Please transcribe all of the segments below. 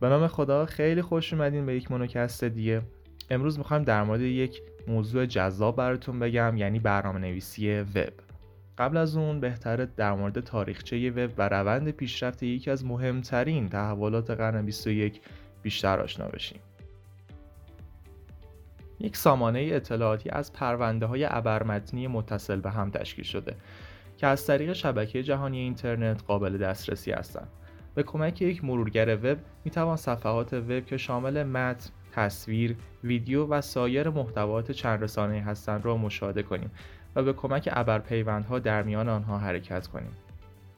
به نام خدا خیلی خوش اومدین به یک مونوکست دیگه. امروز می‌خوایم در مورد یک موضوع جذاب براتون بگم یعنی برنامه نویسی وب. قبل از اون بهتره در مورد تاریخچه وب و روند پیشرفت یکی از مهمترین تحولات قرن 21 بیشتر آشنا بشیم یک سامانه اطلاعاتی از پرونده های ابرمتنی متصل به هم تشکیل شده که از طریق شبکه جهانی اینترنت قابل دسترسی هستند. به کمک یک مرورگر وب می توان صفحات وب که شامل متن، تصویر، ویدیو و سایر محتویات چند رسانه هستند را مشاهده کنیم و به کمک ابرپیوندها در میان آنها حرکت کنیم.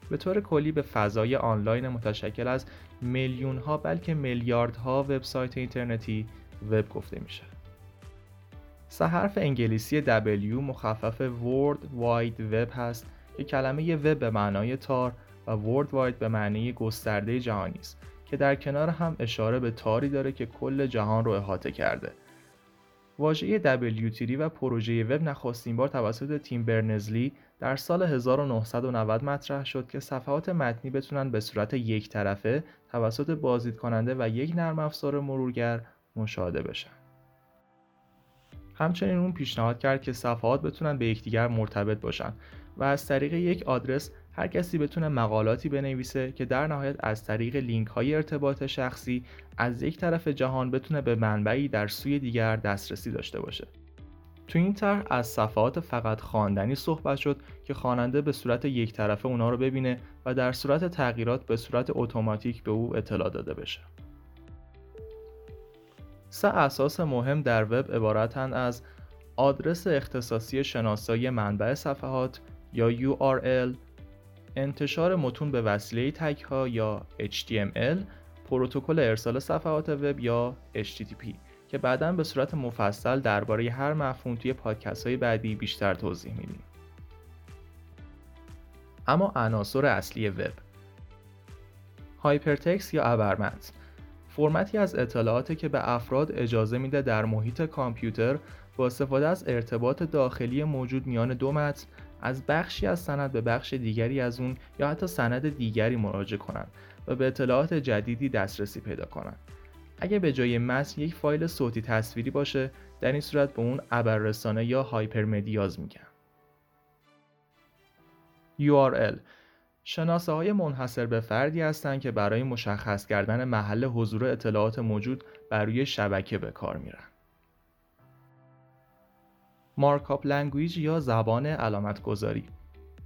به طور کلی به فضای آنلاین متشکل از میلیون ها بلکه میلیاردها وبسایت اینترنتی وب گفته میشه. سه حرف انگلیسی W مخفف World Wide Web هست که کلمه وب به معنای تار و ورد واید به معنی گسترده جهانی است که در کنار هم اشاره به تاری داره که کل جهان رو احاطه کرده. واژه WTD و پروژه وب نخستین بار توسط تیم برنزلی در سال 1990 مطرح شد که صفحات متنی بتونن به صورت یک طرفه توسط بازدید کننده و یک نرم افزار مرورگر مشاهده بشن. همچنین اون پیشنهاد کرد که صفحات بتونن به یکدیگر مرتبط باشن و از طریق یک آدرس هر کسی بتونه مقالاتی بنویسه که در نهایت از طریق لینک های ارتباط شخصی از یک طرف جهان بتونه به منبعی در سوی دیگر دسترسی داشته باشه. تو این طرح از صفحات فقط خواندنی صحبت شد که خواننده به صورت یک طرفه اونا رو ببینه و در صورت تغییرات به صورت اتوماتیک به او اطلاع داده بشه. سه اساس مهم در وب عبارتند از آدرس اختصاصی شناسایی منبع صفحات یا URL انتشار متون به وسیله تگ یا HTML پروتکل ارسال صفحات وب یا HTTP که بعدا به صورت مفصل درباره هر مفهوم توی پادکست های بعدی بیشتر توضیح میدیم. اما عناصر اصلی وب hypertext یا ابرمتن فرمتی از اطلاعاتی که به افراد اجازه میده در محیط کامپیوتر با استفاده از ارتباط داخلی موجود میان دو متن از بخشی از سند به بخش دیگری از اون یا حتی سند دیگری مراجعه کنند و به اطلاعات جدیدی دسترسی پیدا کنند. اگه به جای متن یک فایل صوتی تصویری باشه در این صورت به اون ابررسانه یا hypermedia میگن. URL شناسه های منحصر به فردی هستند که برای مشخص کردن محل حضور اطلاعات موجود بر روی شبکه به کار میرن. markup language یا زبان علامت گذاری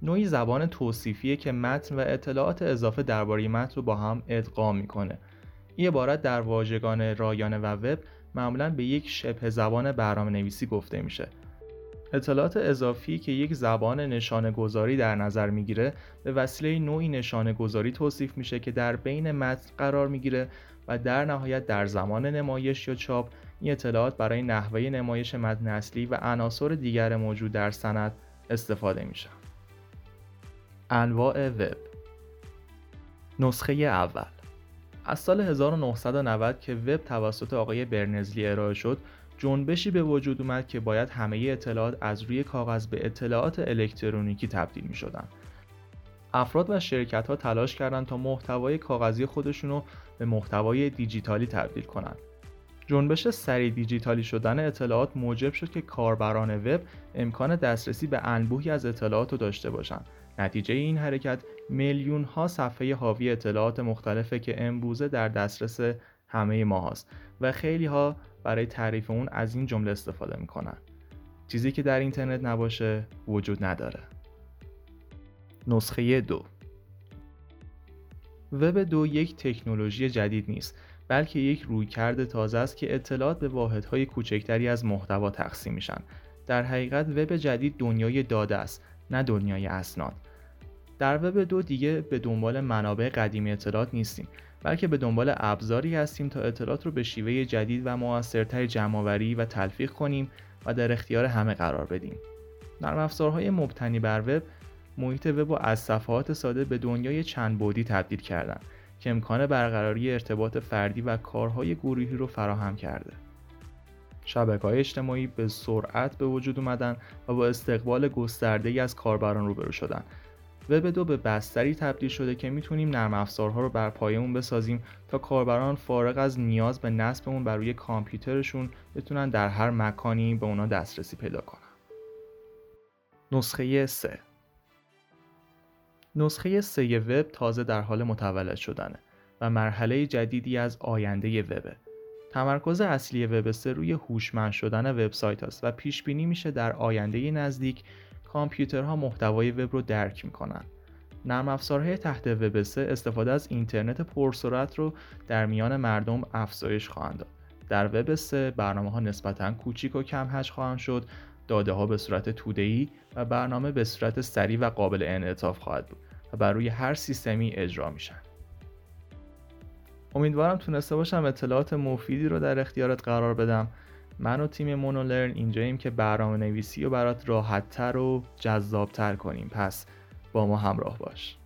نوعی زبان توصیفیه که متن و اطلاعات اضافه درباره متن رو با هم ادغام می‌کنه. این عبارت در واژگان رایانه و وب معمولا به یک شبه زبان برنامه نویسی گفته میشه. اطلاعات اضافی که یک زبان نشانه گذاری در نظر می‌گیره به وسیله نوعی نشانه گذاری توصیف میشه که در بین متن قرار می‌گیره و در نهایت در زمان نمایش یا چاپ این اطلاعات برای نحوه نمایش متن اصلی و عناصر دیگر موجود در سند استفاده میشن. انواع وب نسخه اول از سال 1990 که وب توسط آقای برنزلی ارائه شد جنبشی به وجود اومد که باید همه اطلاعات از روی کاغذ به اطلاعات الکترونیکی تبدیل می شدن. افراد و شرکت ها تلاش کردند تا محتوای کاغذی خودشون به محتوای دیجیتالی تبدیل کنند. جنبش سریع دیجیتالی شدن اطلاعات موجب شد که کاربران وب امکان دسترسی به انبوهی از اطلاعات رو داشته باشند. نتیجه این حرکت میلیون ها صفحه حاوی اطلاعات مختلفه که امروزه در دسترس همه ما هست و خیلی ها برای تعریف اون از این جمله استفاده می‌کنن. چیزی که در اینترنت نباشه وجود نداره. نسخه دو وب دو یک تکنولوژی جدید نیست بلکه یک رویکرد تازه است که اطلاعات به واحدهای کوچکتری از محتوا تقسیم میشن. در حقیقت وب جدید دنیای داده است نه دنیای اسناد. در وب دو دیگه به دنبال منابع قدیمی اطلاعات نیستیم بلکه به دنبال ابزاری هستیم تا اطلاعات رو به شیوه جدید و موثرتر جمعآوری و تلفیق کنیم و در اختیار همه قرار بدیم. نرم افزارهای مبتنی بر وب محیط وب و از صفحات ساده به دنیای چند بعدی تبدیل کردن. که امکان برقراری ارتباط فردی و کارهای گروهی رو فراهم کرده. شبکه های اجتماعی به سرعت به وجود اومدن و با استقبال گسترده ای از کاربران روبرو شدن وب دو به بستری تبدیل شده که می‌تونیم نرم افزارها رو بر پایه اون بسازیم تا کاربران فارغ از نیاز به نصب اون بر روی کامپیوترشون بتونن در هر مکانی به اونا دسترسی پیدا کنن. نسخه 3 نسخه 3 وب تازه در حال متولد شدنه و مرحله جدیدی از آینده وبه. تمرکز اصلی وب 3 روی هوشمند شدن وبسایت است و پیش بینی میشه در آینده نزدیک کامپیوترها محتوای وب رو درک می‌کنن. نرم افزارهای تحت وب استفاده از اینترنت پرسرعت رو در میان مردم افزایش خواهند داد. در وب 3 برنامه ها نسبتا کوچیک و کم حجم خواهند شد، داده ها به صورت توده‌ای و برنامه به صورت سریع و قابل انعطاف خواهد بود و بر روی هر سیستمی اجرا میشن. امیدوارم تونسته باشم اطلاعات مفیدی رو در اختیارت قرار بدم. من و تیم مونولرن اینجاییم که برنامه نویسی رو برات راحتتر و جذابتر کنیم. پس با ما همراه باش.